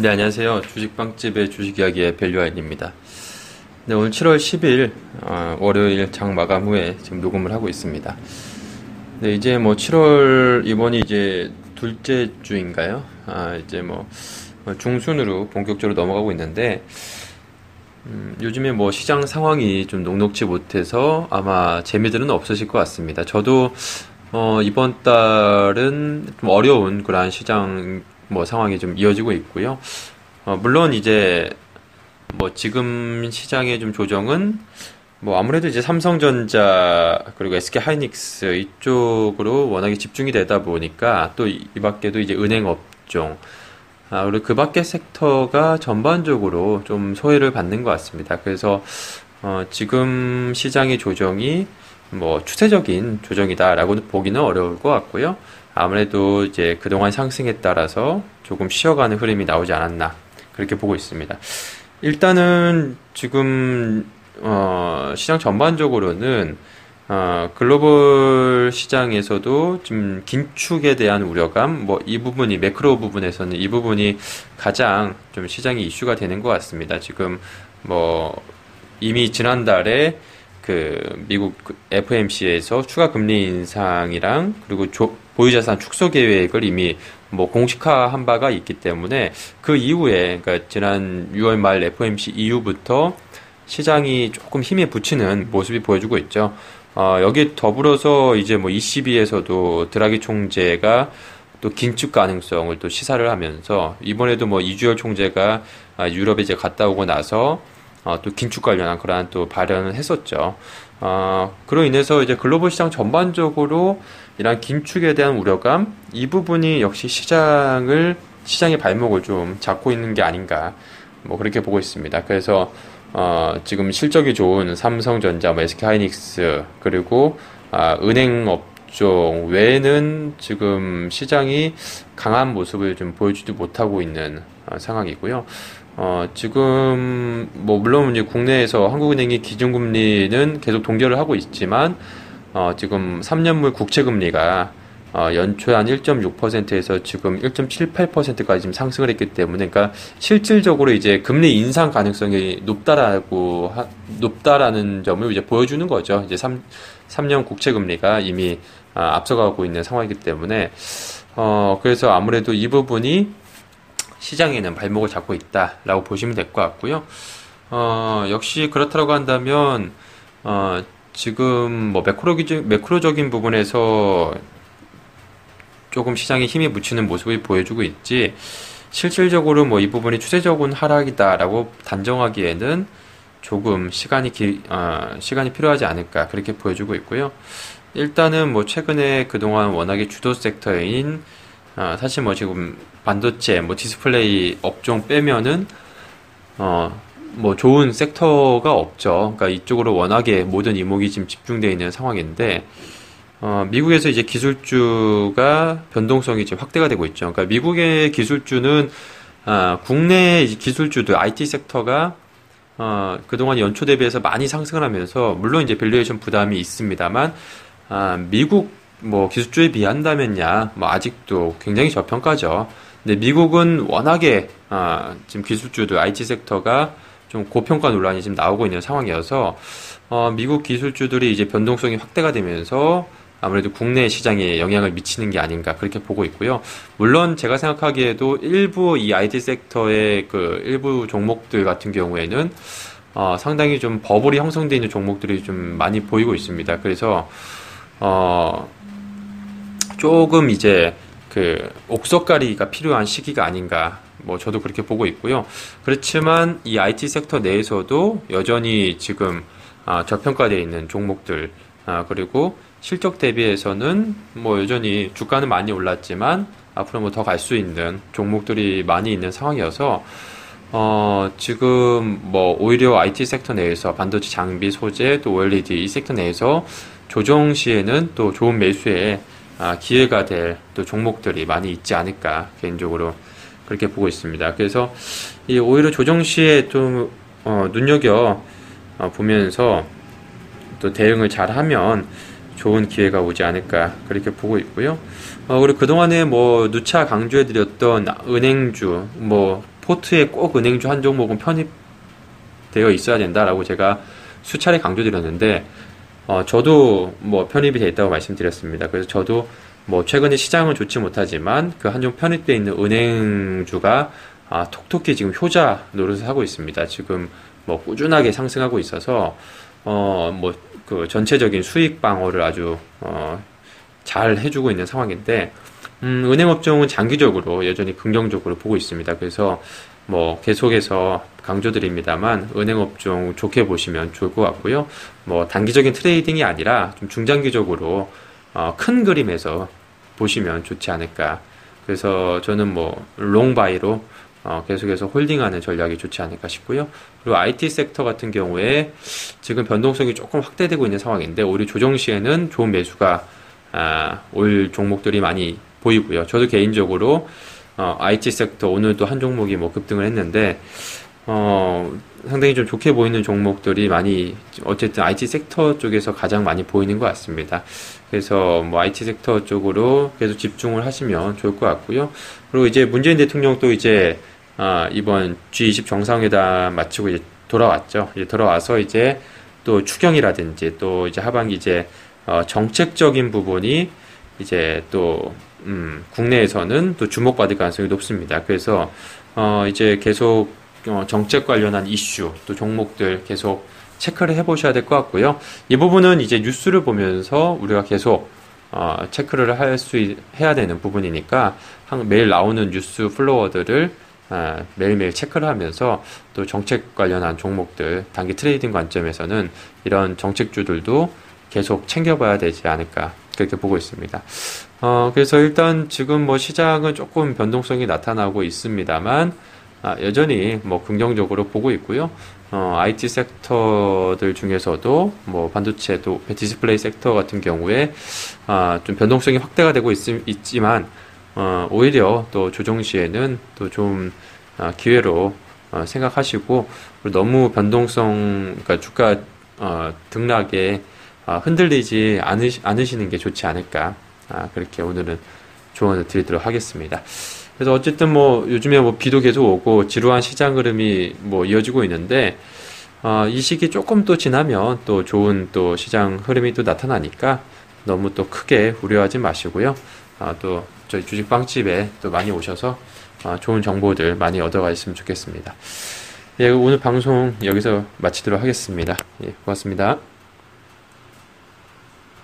네, 안녕하세요. 주식빵집의 주식이야기의 밸류아인입니다. 네, 오늘 7월 10일, 어, 월요일 장 마감 후에 지금 녹음을 하고 있습니다. 네, 이제 뭐 7월, 이번이 이제 둘째 주인가요? 아, 이제 뭐 중순으로 본격적으로 넘어가고 있는데, 음, 요즘에 뭐 시장 상황이 좀 녹록지 못해서 아마 재미들은 없으실 것 같습니다. 저도 어, 이번 달은 좀 어려운 그러한 시장 뭐 상황이 좀 이어지고 있고요. 어, 물론 이제 뭐 지금 시장의 좀 조정은 뭐 아무래도 이제 삼성전자 그리고 SK 하이닉스 이쪽으로 워낙에 집중이 되다 보니까 또 이 밖에도 이제 은행 업종 아, 그리고 그 밖의 섹터가 전반적으로 좀 소외를 받는 것 같습니다. 그래서 어, 지금 시장의 조정이 뭐 추세적인 조정이다라고 보기는 어려울 것 같고요. 아무래도 이제 그동안 상승에 따라서 조금 쉬어가는 흐름이 나오지 않았나 그렇게 보고 있습니다. 일단은 지금 어, 시장 전반적으로는 어, 글로벌 시장에서도 좀 긴축에 대한 우려감, 뭐 이 부분이 매크로 부분에서는 이 부분이 가장 좀 시장이 이슈가 되는 것 같습니다. 지금 뭐 이미 지난달에 그 미국 FMC에서 추가 금리 인상이랑 그리고 조, 보유자산 축소 계획을 이미 뭐 공식화한 바가 있기 때문에 그 이후에 그러니까 지난 6월 말 FMC 이후부터 시장이 조금 힘에 붙이는 모습이 보여주고 있죠. 어, 여기 더불어서 이제 뭐 ECB에서도 드라기 총재가 또 긴축 가능성을 또 시사를 하면서 이번에도 뭐 이주열 총재가 아, 유럽에 이제 갔다 오고 나서 어, 또 긴축 관련한 그러한 또 발언을 했었죠. 어, 그로 인해서 이제 글로벌 시장 전반적으로 이러한 긴축에 대한 우려감 이 부분이 역시 시장을 시장의 발목을 좀 잡고 있는 게 아닌가 뭐 그렇게 보고 있습니다. 그래서 어, 지금 실적이 좋은 삼성전자, 뭐 SK하이닉스 그리고 아, 은행 업 종 외에는 지금 시장이 강한 모습을 좀 보여주지 못하고 있는 어, 상황이고요. 어, 지금, 뭐, 물론 이제 국내에서 한국은행이 기준금리는 계속 동결을 하고 있지만, 어, 지금 3년물 국채금리가 어, 연초에 한 1.6%에서 지금 1.78%까지 지금 상승을 했기 때문에, 그러니까 실질적으로 이제 금리 인상 가능성이 높다라고, 하, 높다라는 점을 이제 보여주는 거죠. 이제 3, 3년 국채 금리가 이미 아, 앞서가고 있는 상황이기 때문에, 어, 그래서 아무래도 이 부분이 시장에는 발목을 잡고 있다라고 보시면 될 것 같고요. 어, 역시 그렇다고 한다면 어, 지금 뭐 매크로적인 매크로적인 부분에서 조금 시장에 힘이 묻히는 모습을 보여주고 있지 실질적으로 뭐 이 부분이 추세적인 하락이다라고 단정하기에는 조금 시간이 기, 어, 시간이 필요하지 않을까 그렇게 보여주고 있고요. 일단은 뭐 최근에 그동안 워낙에 주도 섹터인 어, 사실 뭐 지금 반도체, 뭐 디스플레이 업종 빼면은 어, 뭐 좋은 섹터가 없죠. 그러니까 이쪽으로 워낙에 모든 이목이 지금 집중되어 있는 상황인데 어, 미국에서 이제 기술주가 변동성이 지금 확대가 되고 있죠. 그러니까 미국의 기술주는 아, 국내 기술주들 IT 섹터가 어, 그동안 연초 대비해서 많이 상승을 하면서 물론 이제 valuation 부담이 있습니다만 아, 미국 뭐 기술주에 비한다면야 뭐 아직도 굉장히 저평가죠. 근데 미국은 워낙에 아, 지금 기술주들 IT 섹터가 좀 고평가 논란이 지금 나오고 있는 상황이어서 어, 미국 기술주들이 이제 변동성이 확대가 되면서 아무래도 국내 시장에 영향을 미치는 게 아닌가 그렇게 보고 있고요. 물론 제가 생각하기에도 일부 이 IT 섹터의 그 일부 종목들 같은 경우에는 어, 상당히 좀 버블이 형성되어 있는 종목들이 좀 많이 보이고 있습니다. 그래서 어, 조금 이제 그 옥석가리가 필요한 시기가 아닌가 뭐 저도 그렇게 보고 있고요. 그렇지만 이 IT 섹터 내에서도 여전히 지금 아, 저평가되어 있는 종목들 아, 그리고 실적 대비해서는 뭐 여전히 주가는 많이 올랐지만 앞으로 뭐 더 갈 수 있는 종목들이 많이 있는 상황이어서 어, 지금 뭐 오히려 IT 섹터 내에서 반도체 장비 소재 또 OLED 이 섹터 내에서 조정 시에는 또 좋은 매수에 아, 기회가 될 또 종목들이 많이 있지 않을까 개인적으로 그렇게 보고 있습니다. 그래서 이 오히려 조정 시에 좀 어, 눈여겨 어, 보면서 또 대응을 잘 하면 좋은 기회가 오지 않을까 그렇게 보고 있고요. 어, 그리고 그동안에 뭐 누차 강조해드렸던 은행주, 뭐 포트에 꼭 은행주 한 종목은 편입되어 있어야 된다라고 제가 수차례 강조드렸는데 어, 저도 뭐 편입이 되어 있다고 말씀드렸습니다. 그래서 저도 뭐 최근에 시장은 좋지 못하지만 그 한종 편입되어 있는 은행주가 아, 톡톡히 지금 효자 노릇을 하고 있습니다. 지금 뭐 꾸준하게 상승하고 있어서 어, 뭐 그 전체적인 수익 방어를 아주 어, 잘 해주고 있는 상황인데 음, 은행 업종은 장기적으로 여전히 긍정적으로 보고 있습니다. 그래서 뭐 계속해서 강조드립니다만 은행 업종 좋게 보시면 좋을 것 같고요. 뭐 단기적인 trading이 아니라 좀 중장기적으로 어, 큰 그림에서 보시면 좋지 않을까. 그래서 저는 뭐 long buy로 어, 계속해서 holding하는 전략이 좋지 않을까 싶고요. 그리고 IT 섹터 같은 경우에 지금 변동성이 조금 확대되고 있는 상황인데 오히려 조정 시에는 좋은 매수가 아, 올 종목들이 많이 보이고요. 저도 개인적으로 어, IT 섹터 오늘도 한 종목이 뭐 급등을 했는데 어, 상당히 좀 좋게 보이는 종목들이 많이 어쨌든 IT 섹터 쪽에서 가장 많이 보이는 것 같습니다. 그래서 뭐 IT 섹터 쪽으로 계속 집중을 하시면 좋을 것 같고요. 그리고 이제 문재인 대통령도 이제 아, 이번 G20 정상회담 마치고 이제 돌아왔죠. 이제 돌아와서 이제 또 추경이라든지 또 이제 하반기 이제 어, 정책적인 부분이 이제 또 음, 국내에서는 또 주목받을 가능성이 높습니다. 그래서 어, 이제 계속 어, 정책 관련한 이슈 또 종목들 계속 체크를 해보셔야 될 것 같고요. 이 부분은 이제 뉴스를 보면서 우리가 계속 어, 체크를 할 수 해야 되는 부분이니까 매일 나오는 뉴스 flow들을 아, 매일매일 체크를 하면서 또 정책 관련한 종목들 단기 trading 관점에서는 이런 정책주들도 계속 챙겨봐야 되지 않을까 그렇게 보고 있습니다. 어, 그래서 일단 지금 뭐 시장은 조금 변동성이 나타나고 있습니다만 아, 여전히 뭐 긍정적으로 보고 있고요. 어, IT 섹터들 중에서도 뭐 반도체 또 디스플레이 섹터 같은 경우에 아, 좀 변동성이 확대가 되고 있, 있지만 어, 오히려 또 조정 시에는 또좀 어, 기회로 어, 생각하시고 너무 변동성 그러니까 주가 어, 등락에 어, 흔들리지 않으시, 않으시는 게 좋지 않을까 아, 그렇게 오늘은 조언을 드리도록 하겠습니다. 그래서 어쨌든 뭐 요즘에 뭐 비도 계속 오고 지루한 시장 흐름이 뭐 이어지고 있는데 어, 이 시기 조금 또 지나면 또 좋은 또 시장 흐름이 또 나타나니까 너무 또 크게 우려하지 마시고요. 아, 또 저희 주식 빵집에 또 많이 오셔서 아, 좋은 정보들 많이 얻어가셨으면 좋겠습니다. 예, 오늘 방송 여기서 마치도록 하겠습니다. 예, 고맙습니다.